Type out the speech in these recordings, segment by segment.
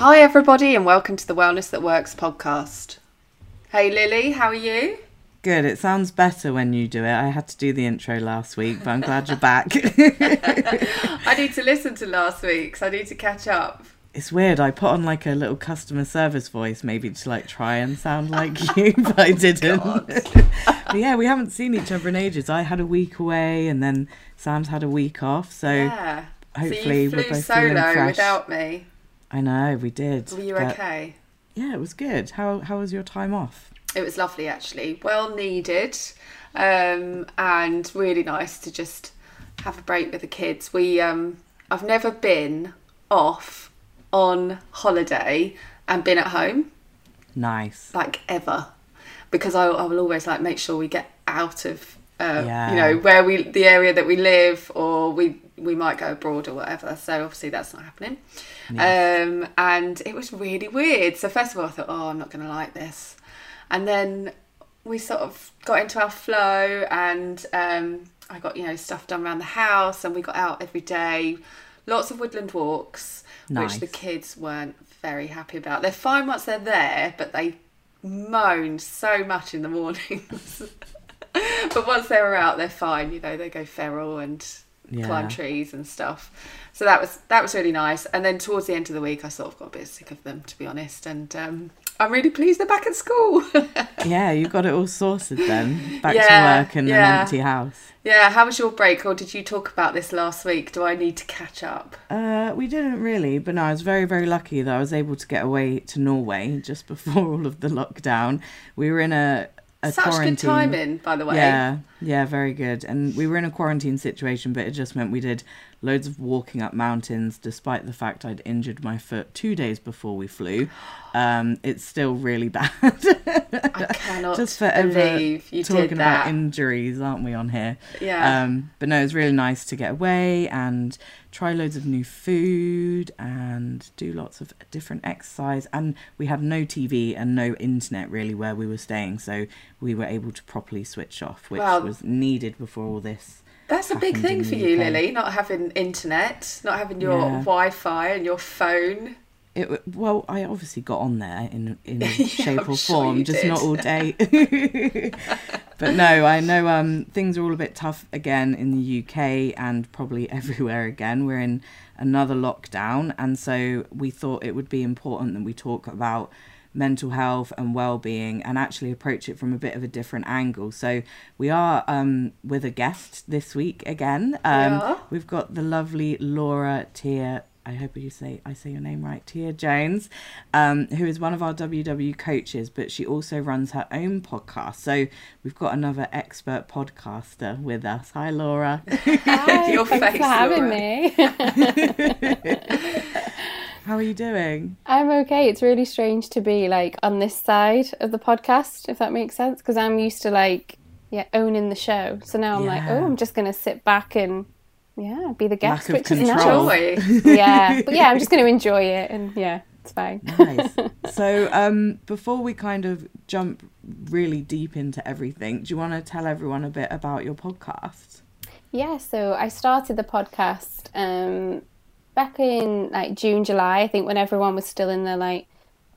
Hi, everybody, and welcome to the Wellness That Works podcast. Hey, Lily, how are you? Good. It sounds better when you do it. I had to do the intro last week, but I'm glad you're back. I need to listen to last week's. I need to catch up. it's weird. I put on like a little customer service voice, maybe to like try and sound like you, but I oh, didn't. but yeah, we haven't seen each other in ages. I had a week away, and then Sam's had a week off. So Yeah. hopefully so we're you flew both feeling solo fresh. without me. I know we did. Were you but okay? Yeah, it was good. How how was your time off? It was lovely, actually. Well needed, um, and really nice to just have a break with the kids. We, um, I've never been off on holiday and been at home. Nice. like ever because I, I will always like make sure we get out of uh, Yeah. you know where we the area that we live or we we might go abroad or whatever. So obviously that's not happening. Um and it was really weird. So first of all I thought oh I'm not gonna like this. And then we sort of got into our flow and um I got you know stuff done around the house and we got out every day. Lots of woodland walks Nice. which the kids weren't very happy about. They're fine once they're there but they moan so much in the mornings. But once they were out they're fine. You know they go feral and climb trees and stuff so that was that was really nice and then towards the end of the week i sort of got a bit sick of them to be honest and um, i'm really pleased they're back at school Yeah, you got it all sorted then. Back Yeah, to work and yeah. an empty house. yeah how was your break or did you talk about this last week do i need to catch up Uh, we didn't really, but no, I was very, very lucky that I was able to get away to Norway just before all of the lockdown. We were in a, a such quarantine. good timing by the way Yeah, yeah, very good. And we were in a quarantine situation, but it just meant we did loads of walking up mountains, despite the fact I'd injured my foot two days before we flew. Um, it's still really bad. i cannot just forever believe you talking about injuries, aren't we, on here? yeah Um, but no, it was really nice to get away and try loads of new food and do lots of different exercise. And we had no TV and no internet really where we were staying, so we were able to properly switch off, which Wow. was needed before all this. That's a big thing for you, UK. Lily, not having internet, not having your Yeah. Wi-Fi and your phone. It well, I obviously got on there in in Yeah, shape I'm or sure form, just did. not all day. but no, I know um, things are all a bit tough again in the UK and probably everywhere again. We're in another lockdown, and so we thought it would be important that we talk about mental health and well-being and actually approach it from a bit of a different angle so we are um with a guest this week again um Yeah. we've got the lovely laura Tia I hope you say I say your name right, Tia Jones, um, who is one of our WW coaches, but she also runs her own podcast. So we've got another expert podcaster with us. Hi, Laura. Hi, Your thanks face, for having Laura. me. How are you doing? I'm okay. It's really strange to be like on this side of the podcast, if that makes sense, because I'm used to like yeah owning the show. So now I'm like, oh, I'm just gonna sit back and yeah, be the guest, of which is control. nice. Yeah, but yeah, I'm just gonna enjoy it, and yeah, it's fine. Nice. so, um, before we kind of jump really deep into everything, do you want to tell everyone a bit about your podcast? Yeah, so I started the podcast um, back in like June, July. I think when everyone was still in the like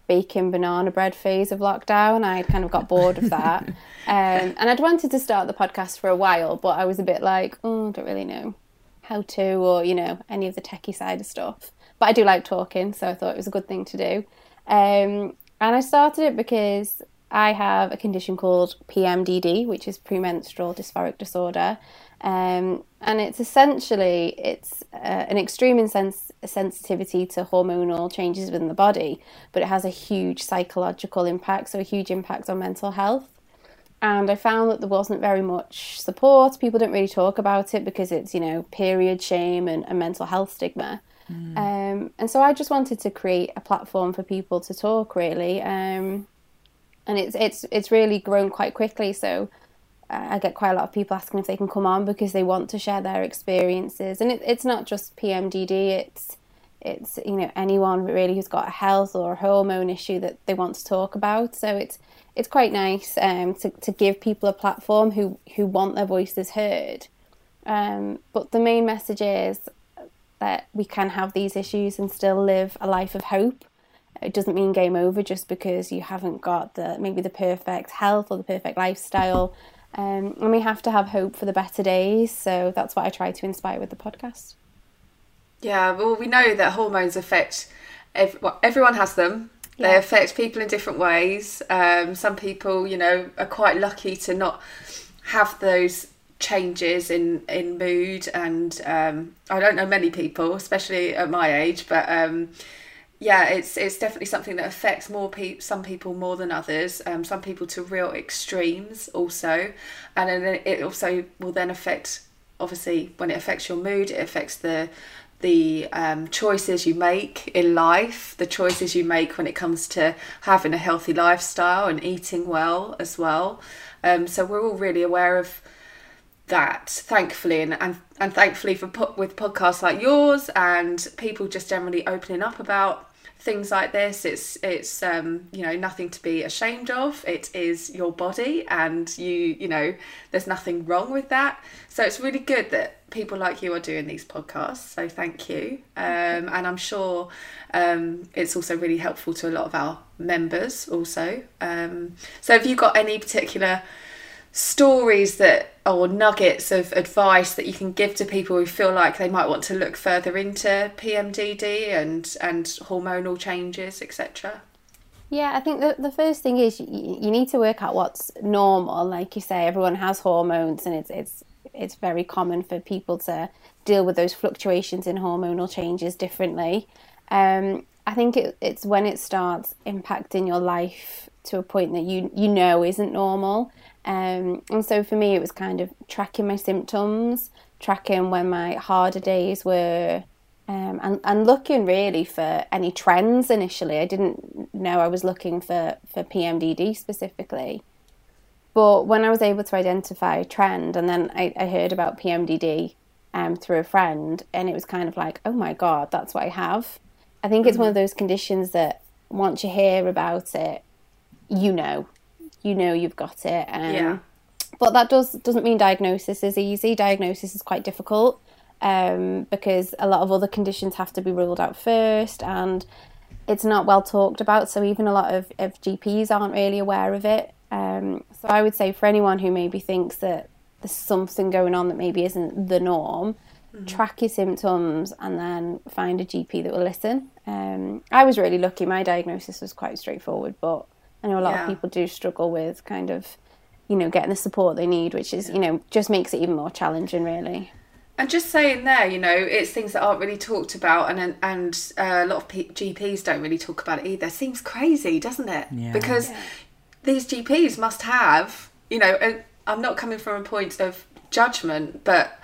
baking banana bread phase of lockdown, I kind of got bored of that. um, and I'd wanted to start the podcast for a while, but I was a bit like, oh, I don't really know how to, or you know, any of the techie side of stuff. But I do like talking, so I thought it was a good thing to do. Um, and I started it because I have a condition called PMDD, which is premenstrual dysphoric disorder, um, and it's essentially it's uh, an extreme insens- sensitivity to hormonal changes within the body, but it has a huge psychological impact, so a huge impact on mental health. And I found that there wasn't very much support. People don't really talk about it because it's you know period shame and, and mental health stigma. Um, and so I just wanted to create a platform for people to talk really. Um, and it's it's it's really grown quite quickly. So I get quite a lot of people asking if they can come on because they want to share their experiences, and it, it's not just PMDD. It's it's you know anyone really who's got a health or a hormone issue that they want to talk about. So it's it's quite nice um, to to give people a platform who who want their voices heard. Um, but the main message is that we can have these issues and still live a life of hope. it doesn't mean game over just because you haven't got the maybe the perfect health or the perfect lifestyle. Um, and we have to have hope for the better days. So that's what I try to inspire with the podcast. Yeah, well, we know that hormones affect. Every, well, everyone has them. They affect people in different ways. Um, some people, you know, are quite lucky to not have those changes in in mood, and um, I don't know many people, especially at my age, but um, yeah, it's it's definitely something that affects more pe- some people more than others. Um, some people to real extremes also, and then it also will then affect. Obviously, when it affects your mood, it affects the the um, choices you make in life, the choices you make when it comes to having a healthy lifestyle and eating well as well. Um, so we're all really aware of that thankfully and, and and thankfully for po- with podcasts like yours and people just generally opening up about things like this it's it's um you know nothing to be ashamed of. It is your body and you you know there's nothing wrong with that. So it's really good that people like you are doing these podcasts so thank you. Um and i'm sure um it's also really helpful to a lot of our members also. Um so have you got any particular stories that or nuggets of advice that you can give to people who feel like they might want to look further into PMDD and and hormonal changes etc Yeah, I think the, the first thing is you, you need to work out what's normal. Like you say, everyone has hormones, and it's it's it's very common for people to deal with those fluctuations in hormonal changes differently. Um, I think it, it's when it starts impacting your life to a point that you you know isn't normal. Um, and so for me, it was kind of tracking my symptoms, tracking when my harder days were, um, and, and looking really for any trends initially. I didn't know I was looking for, for PMDD specifically. But when I was able to identify a trend, and then I, I heard about PMDD um, through a friend, and it was kind of like, oh my God, that's what I have. I think it's one of those conditions that once you hear about it, you know, you know you've got it. Um, Yeah. But that does doesn't mean diagnosis is easy. Diagnosis is quite difficult um, because a lot of other conditions have to be ruled out first, and it's not well talked about. So even a lot of, of GPs aren't really aware of it. Um, so I would say for anyone who maybe thinks that there's something going on that maybe isn't the norm, track your symptoms and then find a GP that will listen. Um, I was really lucky. My diagnosis was quite straightforward, but I know a lot Yeah. of people do struggle with kind of, you know, getting the support they need, which is, you know, just makes it even more challenging, really. And just saying there, you know, it's things that aren't really talked about, and and uh, a lot of P- GPs don't really talk about it either. Seems crazy, doesn't it? Yeah. Because these GPs must have, you know, and I'm not coming from a point of judgment, but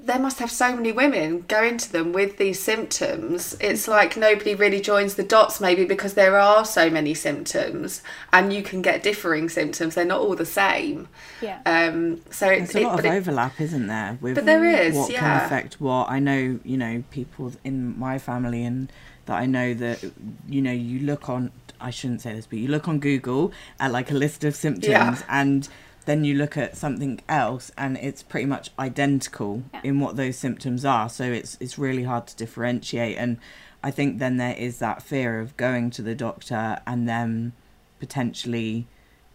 there must have so many women go into them with these symptoms. It's like nobody really joins the dots, maybe because there are so many symptoms, and you can get differing symptoms. They're not all the same. Yeah. Um, so There's it, a lot but of it- overlap, isn't there? With But there is, what yeah. can affect what. I know, you know, people in my family and that I know that, you know, you look on. I shouldn't say this, but you look on Google at like a list of symptoms, Yeah. and then you look at something else, and it's pretty much identical Yeah. in what those symptoms are. So it's it's really hard to differentiate, and I think then there is that fear of going to the doctor and then potentially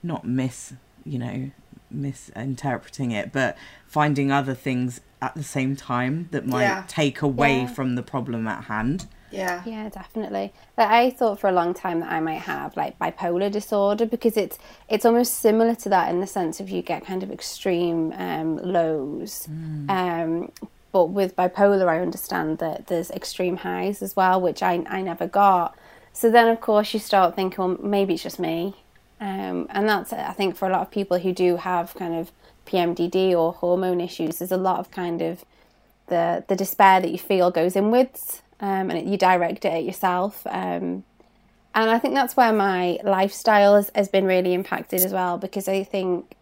not miss, you know, misinterpreting it, but finding other things at the same time that might Yeah. take away Yeah. from the problem at hand. Yeah. Yeah, definitely. Like, I thought for a long time that I might have like bipolar disorder because it's it's almost similar to that in the sense of you get kind of extreme um, lows. Um, but with bipolar, I understand that there's extreme highs as well, which I I never got. So then, of course, you start thinking, well, maybe it's just me. Um, and that's, I think, for a lot of people who do have kind of PMDD or hormone issues, there's a lot of kind of the the despair that you feel goes inwards, um, and it, you direct it at yourself. Um, and I think that's where my lifestyle has, has been really impacted as well, because I think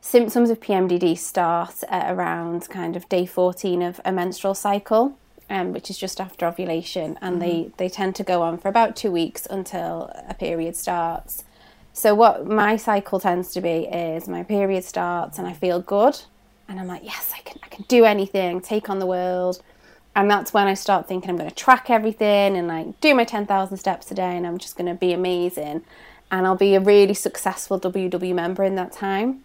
symptoms of PMDD start at around kind of day 14 of a menstrual cycle, um, which is just after ovulation, and they, they tend to go on for about two weeks until a period starts. So what my cycle tends to be is my period starts and I feel good, and I'm like, yes, I can I can do anything, take on the world. And that's when I start thinking I'm going to track everything and like do my 10,000 steps a day and I'm just going to be amazing and I'll be a really successful WW member in that time.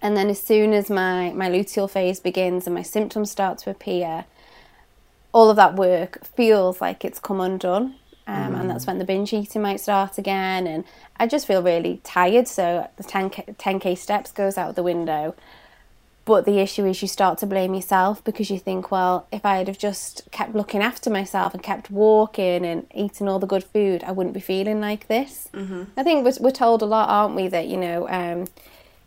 And then as soon as my, my luteal phase begins and my symptoms start to appear, all of that work feels like it's come undone. Um, mm. And that's when the binge eating might start again. And I just feel really tired. So the 10K, 10K steps goes out the window. But the issue is you start to blame yourself because you think, well, if I'd have just kept looking after myself and kept walking and eating all the good food, I wouldn't be feeling like this. Mm-hmm. I think we're, we're told a lot, aren't we, that, you know, um,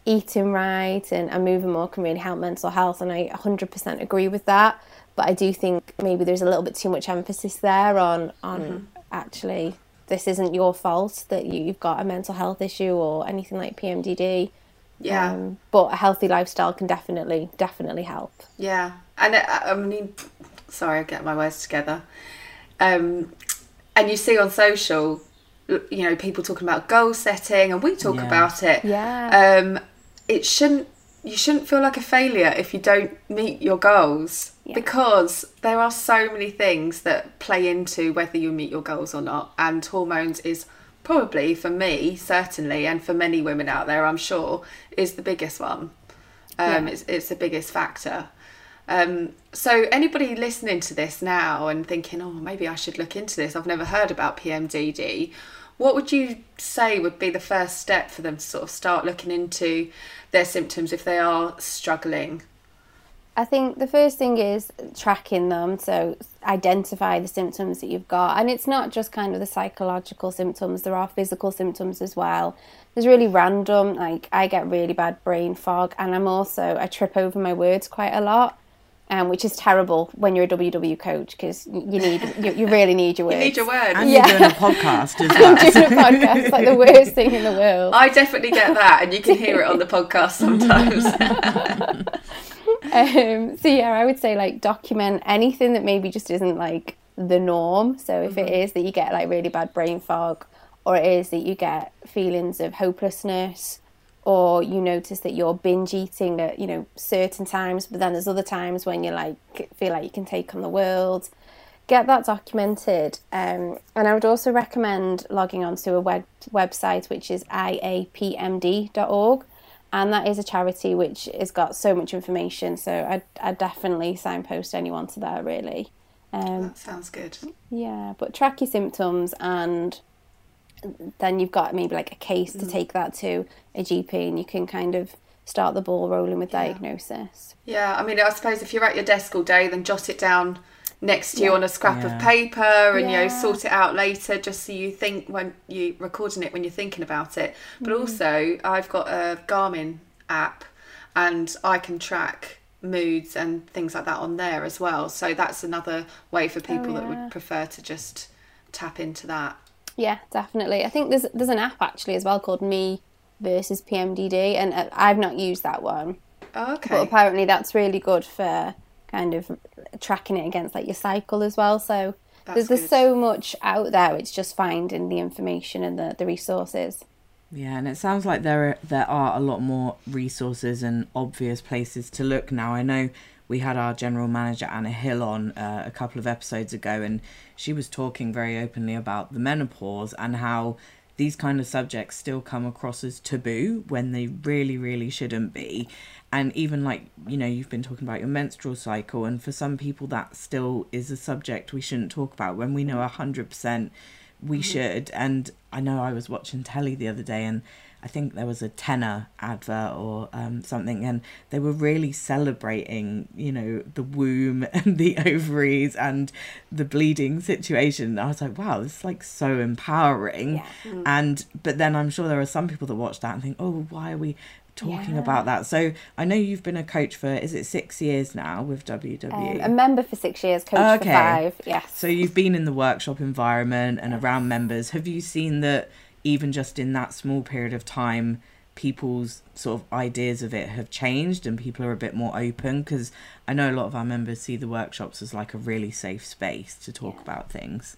eating right and, and moving more can really help mental health. And I 100% agree with that. But I do think maybe there's a little bit too much emphasis there on, on mm-hmm. actually this isn't your fault that you, you've got a mental health issue or anything like PMDD yeah. Um, but a healthy lifestyle can definitely, definitely help. Yeah. And uh, I, I mean, sorry, I get my words together. Um, and you see on social, you know, people talking about goal setting, and we talk yeah. about it. Yeah. Um, it shouldn't. You shouldn't feel like a failure if you don't meet your goals yeah. because there are so many things that play into whether you meet your goals or not, and hormones is probably for me certainly and for many women out there i'm sure is the biggest one. Um, yeah. it's, it's the biggest factor. Um, so anybody listening to this now and thinking oh maybe i should look into this. I've never heard about pmdd what would you say would be the first step for them to sort of start looking into their symptoms if they are struggling I think the first thing is tracking them. So identify the symptoms that you've got. And it's not just kind of the psychological symptoms, there are physical symptoms as well. There's really random, like I get really bad brain fog, and I'm also, I trip over my words quite a lot. Um, which is terrible when you're a WW coach because you need you, you, really need your words. You need your words. And yeah. you're doing a podcast as well. I'm doing a podcast, like the worst thing in the world. I definitely get that, and you can hear it on the podcast sometimes. um, so yeah, I would say like document anything that maybe just isn't like the norm. So if mm-hmm. it is that you get like really bad brain fog, or it is that you get feelings of hopelessness, or you notice that you're binge eating at you know certain times, but then there's other times when you like feel like you can take on the world. Get that documented, um, and I would also recommend logging onto a web website which is iapmd.org and that is a charity which has got so much information. So I I definitely signpost anyone to that really. Um, that sounds good. Yeah, but track your symptoms and then you've got maybe like a case to mm. take that to a GP and you can kind of start the ball rolling with yeah. diagnosis. Yeah, I mean, I suppose if you're at your desk all day, then jot it down next to yeah. you on a scrap yeah. of paper and yeah. you know sort it out later just so you think when you're recording it when you're thinking about it but mm. also I've got a Garmin app and I can track moods and things like that on there as well so that's another way for people oh, that would prefer to just tap into that yeah definitely I think there's there's an app actually as well called me versus PMDD and uh, I've not used that one oh, okay but apparently that's really good for kind of tracking it against like your cycle as well. So there's, there's so much out there. It's just finding the information and the, the resources. Yeah, and it sounds like there are, there are a lot more resources and obvious places to look now. I know we had our general manager Anna Hill on uh, a couple of episodes ago, and she was talking very openly about the menopause and how these kind of subjects still come across as taboo when they really, really shouldn't be and even like you know you've been talking about your menstrual cycle and for some people that still is a subject we shouldn't talk about when we know 100% we mm-hmm. should and i know i was watching telly the other day and i think there was a Tena advert or um, something and they were really celebrating you know the womb and the ovaries and the bleeding situation i was like wow this is like so empowering yeah. mm-hmm. and but then i'm sure there are some people that watch that and think oh why are we talking yeah. about that. So I know you've been a coach for is it six years now with WWE? Um, a member for six years, coach okay. for five. Yes. So you've been in the workshop environment and around members. Have you seen that even just in that small period of time? people's sort of ideas of it have changed and people are a bit more open because I know a lot of our members see the workshops as like a really safe space to talk yeah. about things.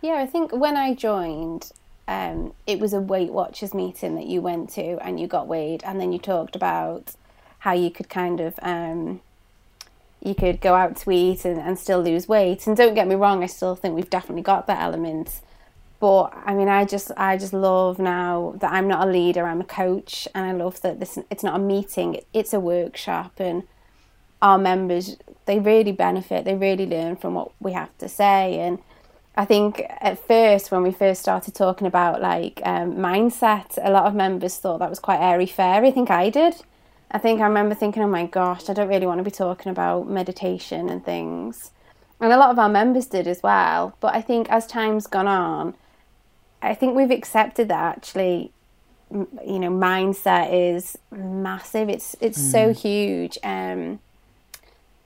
Yeah, I think when I joined, um, it was a Weight Watchers meeting that you went to and you got weighed, and then you talked about how you could kind of um, you could go out to eat and, and still lose weight. And don't get me wrong, I still think we've definitely got that element. But I mean, I just I just love now that I'm not a leader, I'm a coach, and I love that this it's not a meeting, it's a workshop, and our members they really benefit, they really learn from what we have to say, and I think at first when we first started talking about like um, mindset, a lot of members thought that was quite airy fairy. I think I did. I think I remember thinking, oh my gosh, I don't really want to be talking about meditation and things. And a lot of our members did as well. But I think as time's gone on, I think we've accepted that actually you know mindset is massive it's it's mm. so huge um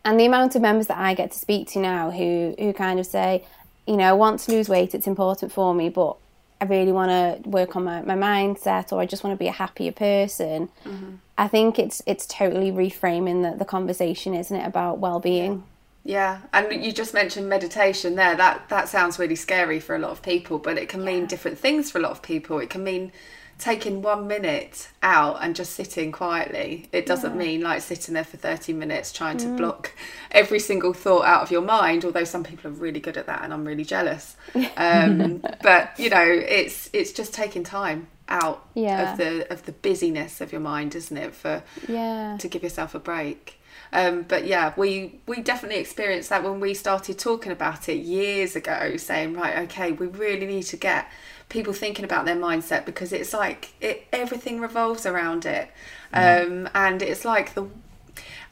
and the amount of members that I get to speak to now who who kind of say you know I want to lose weight it's important for me but I really want to work on my, my mindset or I just want to be a happier person mm-hmm. I think it's it's totally reframing the, the conversation isn't it about well-being yeah, and you just mentioned meditation there. That that sounds really scary for a lot of people, but it can yeah. mean different things for a lot of people. It can mean taking one minute out and just sitting quietly. It doesn't yeah. mean like sitting there for 30 minutes trying to mm. block every single thought out of your mind, although some people are really good at that and I'm really jealous. Um, but you know, it's it's just taking time out yeah. of the of the busyness of your mind, isn't it? For yeah. to give yourself a break. Um, but yeah, we we definitely experienced that when we started talking about it years ago, saying right, okay, we really need to get people thinking about their mindset because it's like it everything revolves around it, um, and it's like the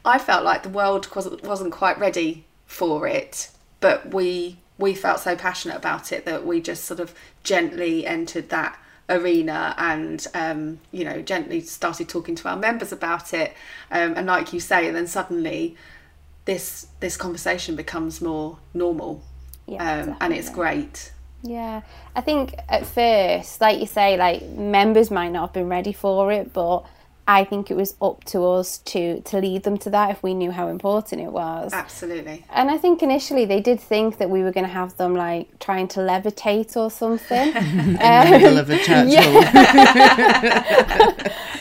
I felt like the world wasn't wasn't quite ready for it, but we we felt so passionate about it that we just sort of gently entered that arena and um, you know gently started talking to our members about it. Um, and like you say and then suddenly this this conversation becomes more normal. Yeah, um, and it's great. Yeah. I think at first like you say like members might not have been ready for it but I think it was up to us to to lead them to that if we knew how important it was. Absolutely. And I think initially they did think that we were going to have them like trying to levitate or something. In um, the middle of a church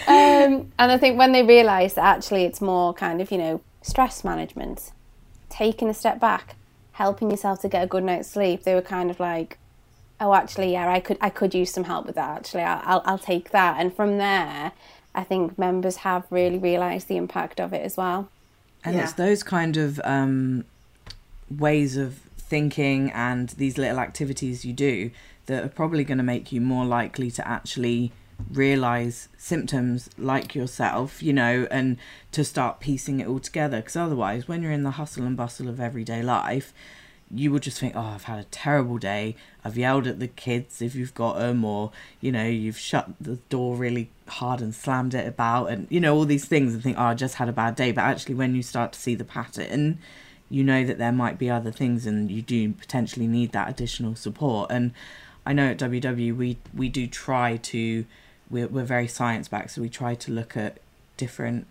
um, and I think when they realised that actually it's more kind of you know stress management, taking a step back, helping yourself to get a good night's sleep, they were kind of like, oh, actually, yeah, I could I could use some help with that. Actually, I'll I'll, I'll take that. And from there I think members have really realised the impact of it as well. And yeah. it's those kind of um, ways of thinking and these little activities you do that are probably going to make you more likely to actually realize symptoms like yourself, you know, and to start piecing it all together. Because otherwise, when you're in the hustle and bustle of everyday life, you would just think, oh, I've had a terrible day. I've yelled at the kids if you've got them, or, you know, you've shut the door really hard and slammed it about, and, you know, all these things, and think, oh, I just had a bad day. But actually, when you start to see the pattern, you know that there might be other things, and you do potentially need that additional support. And I know at WW, we, we do try to, we're, we're very science backed, so we try to look at different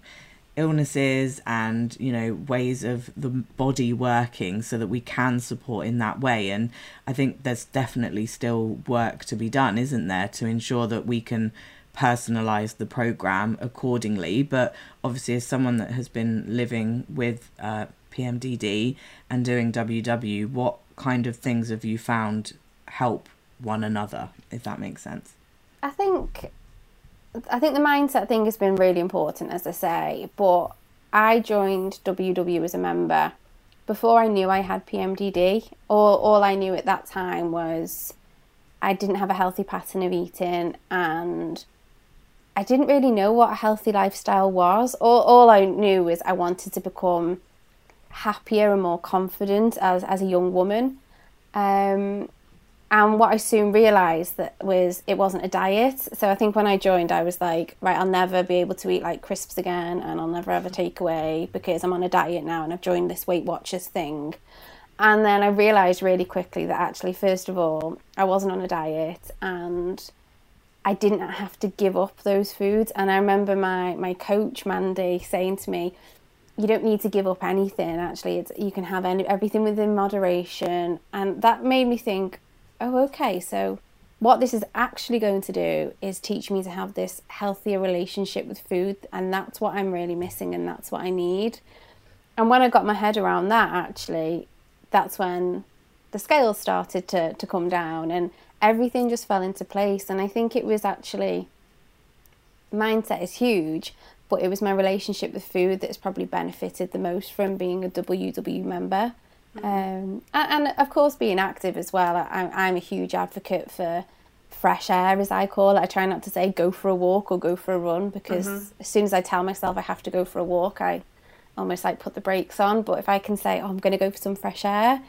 illnesses and you know ways of the body working so that we can support in that way. And i think there's definitely still work to be done isn't there to ensure that we can personalize the program accordingly. But obviously as someone that has been living with uh, pmdd and doing ww what kind of things have you found help one another if that makes sense? I think I think the mindset thing has been really important, as I say, but I joined WW as a member before I knew I had PMDD. All, all I knew at that time was I didn't have a healthy pattern of eating and I didn't really know what a healthy lifestyle was. All, all I knew was I wanted to become happier and more confident as, as a young woman. Um, and what I soon realised that was it wasn't a diet. So I think when I joined, I was like, right, I'll never be able to eat like crisps again, and I'll never have a takeaway because I'm on a diet now, and I've joined this Weight Watchers thing. And then I realised really quickly that actually, first of all, I wasn't on a diet, and I didn't have to give up those foods. And I remember my my coach Mandy saying to me, you don't need to give up anything actually it's you can have any, everything within moderation and that made me think oh, okay, so what this is actually going to do is teach me to have this healthier relationship with food, and that's what I'm really missing, and that's what I need. and when I got my head around that, actually, that's when the scales started to, to come down and everything just fell into place. And I think it was actually mindset is huge, but it was my relationship with food that's probably benefited the most from being a WW member. Mm-hmm. Um, and, and, of course, being active as well. I, I'm a huge advocate for fresh air, as I call it. I try not to say go for a walk or go for a run because mm-hmm. as soon as I tell myself I have to go for a walk, I almost like put the brakes on. But if I can say, oh, I'm going to go for some fresh air,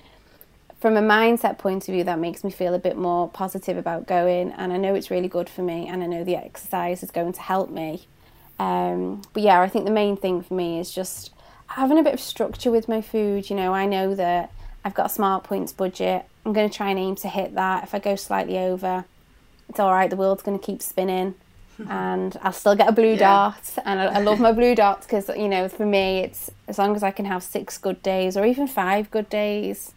from a mindset point of view, that makes me feel a bit more positive about going. And I know it's really good for me, and I know the exercise is going to help me. Um, but yeah, I think the main thing for me is just having a bit of structure with my food. You know, I know that I've got a smart points budget. I'm going to try and aim to hit that. If I go slightly over, it's all right. The world's going to keep spinning. and I'll still get a blue yeah. dot. And I, I, love my blue dots because, you know, for me, it's as long as I can have six good days or even five good days,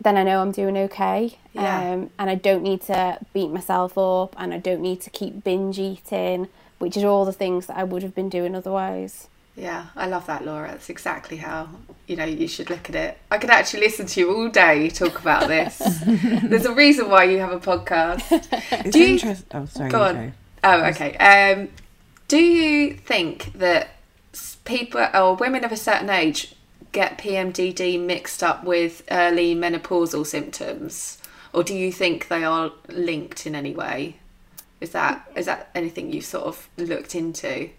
then I know I'm doing okay. Yeah. Um, and I don't need to beat myself up and I don't need to keep binge eating, which is all the things that I would have been doing otherwise. Yeah, I love that, Laura. That's exactly how you know you should look at it. I could actually listen to you all day talk about this. There's a reason why you have a podcast. It's do you... Interest- oh, sorry. Go on. Oh, okay. Um, do you think that people or women of a certain age get PMDD mixed up with early menopausal symptoms, or do you think they are linked in any way? Is that is that anything you've sort of looked into?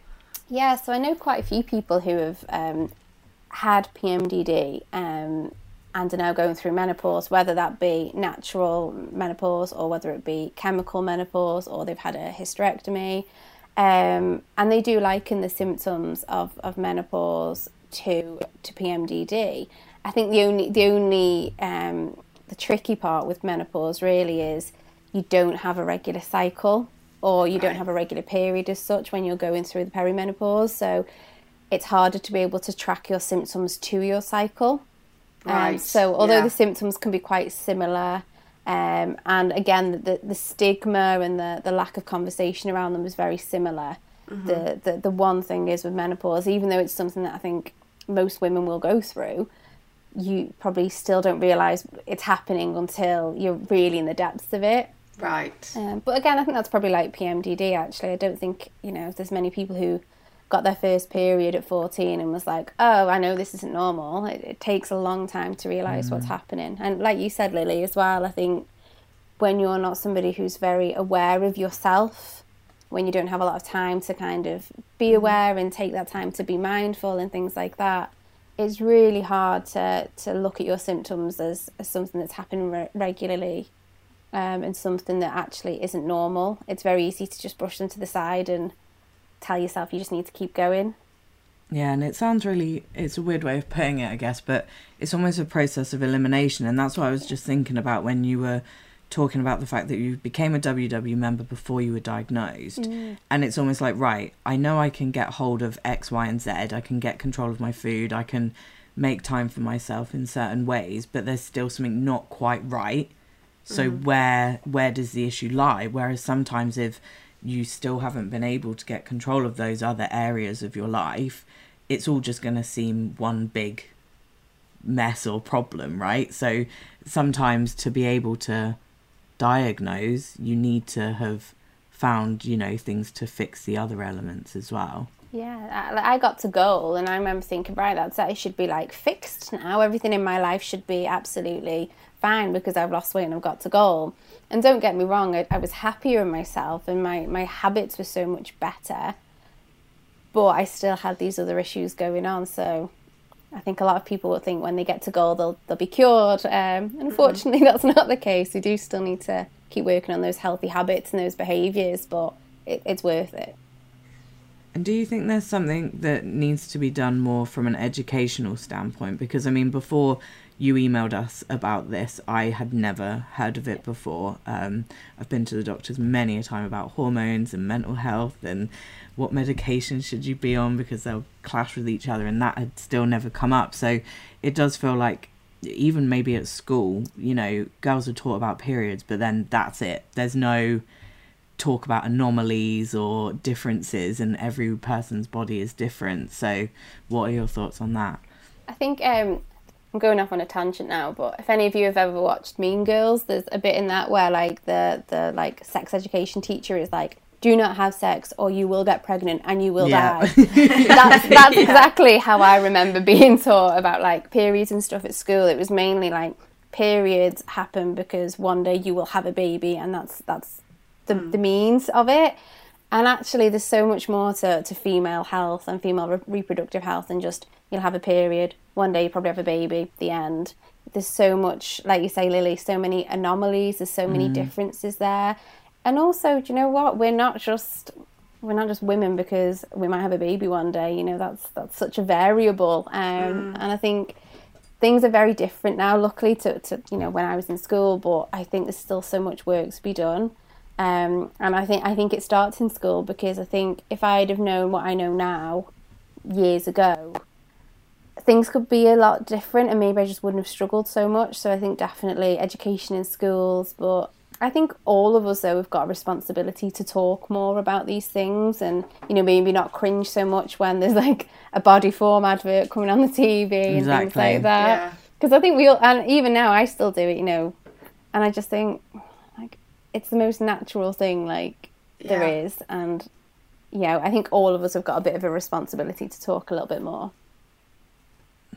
Yeah, so I know quite a few people who have um, had PMDD um, and are now going through menopause, whether that be natural menopause or whether it be chemical menopause or they've had a hysterectomy. Um, and they do liken the symptoms of, of menopause to to PMDD. I think the only the only um, the tricky part with menopause really is you don't have a regular cycle or you right. don't have a regular period as such when you're going through the perimenopause. So it's harder to be able to track your symptoms to your cycle. Um, right. Um, so although yeah. the symptoms can be quite similar, um, and again the, the stigma and the, the lack of conversation around them is very similar. Mm-hmm. The, the the one thing is with menopause, even though it's something that I think most women will go through, you probably still don't realize it's happening until you're really in the depths of it. Right. Um, but again, I think that's probably like PMDD. Actually, I don't think you know there's many people who got their first period at 14 and was like, oh, I know this isn't normal. It, it takes a long time to realize mm. what's happening. And like you said, Lily, as well, I think when you're not somebody who's very aware of yourself, when you don't have a lot of time to kind of be mm-hmm. aware and take that time to be mindful and things like that, it's really hard to, to look at your symptoms as, as something that's happening re- regularly um, and something that actually isn't normal. It's very easy to just brush them to the side and tell yourself you just need to keep going. Yeah, and it sounds really, it's a weird way of putting it, I guess, but it's almost a process of elimination. And that's what I was just thinking about when you were talking about the fact that you became a WW member before you were diagnosed. Mm. And it's almost like, right, I know I can get hold of X, Y, and Z. I can get control of my food. I can make time for myself in certain ways, but there's still something not quite right. So mm. where where does the issue lie? Whereas sometimes if you still haven't been able to get control of those other areas of your life, it's all just going to seem one big mess or problem, right? So sometimes to be able to diagnose, you need to have found, you know, things to fix the other elements as well. Yeah, I, I got to goal, and I remember thinking, right, that's that. it should be like fixed now. Everything in my life should be absolutely fine because I've lost weight and I've got to goal. And don't get me wrong, I, I was happier in myself and my, my habits were so much better. But I still had these other issues going on. So I think a lot of people will think when they get to goal they'll they'll be cured. Um, mm-hmm. unfortunately, mm-hmm. that's not the case. We do still need to keep working on those healthy habits and those behaviours, but it, it's worth it. And do you think there's something that needs to be done more from an educational standpoint? Because I mean, before you emailed us about this. I had never heard of it before. Um, I've been to the doctors many a time about hormones and mental health and what medication should you be on because they'll clash with each other, and that had still never come up. So it does feel like even maybe at school, you know, girls are taught about periods, but then that's it. There's no talk about anomalies or differences, and every person's body is different. So, what are your thoughts on that? I think um, I'm going off on a tangent now, but if any of you have ever watched Mean Girls, there's a bit in that where like the the like sex education teacher is like, "Do not have sex, or you will get pregnant and you will Yeah. die." that's that's exactly how I remember being taught about like periods and stuff at school. It was mainly like periods happen because one day you will have a baby, and that's that's the hmm. the means of it. And actually, there's so much more to, to female health and female re- reproductive health than just you'll have a period, one day you probably have a baby, the end. There's so much, like you say, Lily, so many anomalies, there's so many differences there. And also, do you know what? We're not just we're not just women because we might have a baby one day. You know, that's that's such a variable. Um, And I think things are very different now. Luckily, to, to you know when I was in school, but I think there's still so much work to be done. Um, and I think I think it starts in school because I think if I'd have known what I know now years ago, things could be a lot different, and maybe I just wouldn't have struggled so much. So I think definitely education in schools, but I think all of us though we've got a responsibility to talk more about these things, and you know maybe not cringe so much when there's like a Bodyform advert coming on the TV and things like that Yeah. because I think we all, and even now I still do it, you know, and I just think like it's the most natural thing like there Yeah. is, and yeah I think all of us have got a bit of a responsibility to talk a little bit more.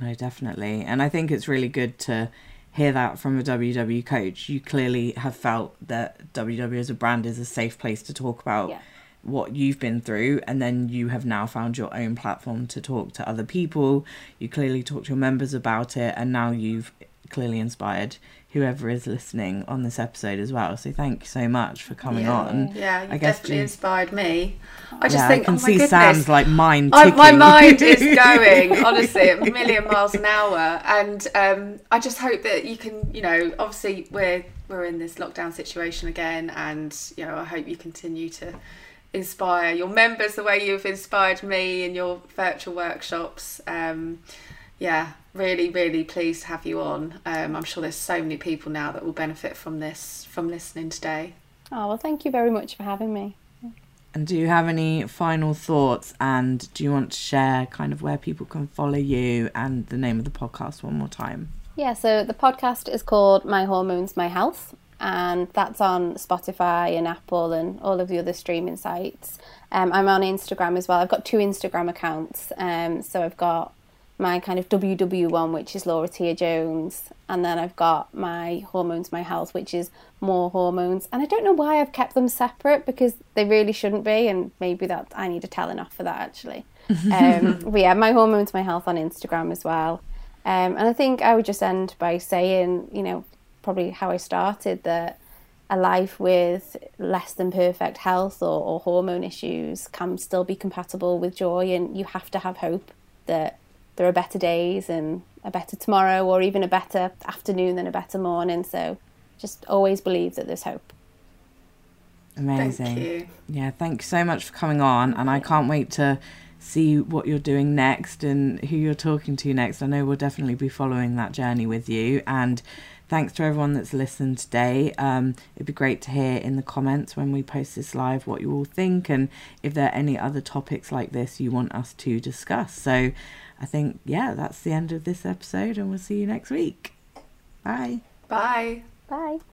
No, definitely. And I think it's really good to hear that from a WW coach. You clearly have felt that WW as a brand is a safe place to talk about Yeah. what you've been through. And then you have now found your own platform to talk to other people. You clearly talk to your members about it. And now you've clearly inspired whoever is listening on this episode as well. So thank you so much for coming Yeah. on. Yeah, you I guess definitely you- inspired me. I just yeah, think, I can oh see goodness. Sam's like mind I, my mind is going honestly at a million miles an hour, and um, I just hope that you can, you know, obviously we're we're in this lockdown situation again, and you know, I hope you continue to inspire your members the way you've inspired me in your virtual workshops. Um, yeah, really, really pleased to have you on. Um, I'm sure there's so many people now that will benefit from this from listening today. Oh well, thank you very much for having me. And do you have any final thoughts? And do you want to share kind of where people can follow you and the name of the podcast one more time? Yeah, so the podcast is called My Hormones, My Health, and that's on Spotify and Apple and all of the other streaming sites. Um, I'm on Instagram as well. I've got two Instagram accounts. Um, so I've got my kind of WW one, which is Laura Tia Jones, and then I've got my Hormones, My Health, which is more hormones. And I don't know why I've kept them separate because they really shouldn't be, and maybe that I need a telling off for that actually. Um, but yeah, My Hormones, My Health on Instagram as well. Um, and I think I would just end by saying, you know, probably how I started that a life with less than perfect health or, or hormone issues can still be compatible with joy, and you have to have hope that there are better days and a better tomorrow, or even a better afternoon than a better morning. So just always believe that there's hope. Amazing. Thank you. Yeah, thank you so much for coming on. And I can't wait to see what you're doing next and who you're talking to next. I know we'll definitely be following that journey with you. And thanks to everyone that's listened today. Um, it'd be great to hear in the comments when we post this live what you all think and if there are any other topics like this you want us to discuss. So I think, yeah, that's the end of this episode, and we'll see you next week. Bye. Bye. Bye.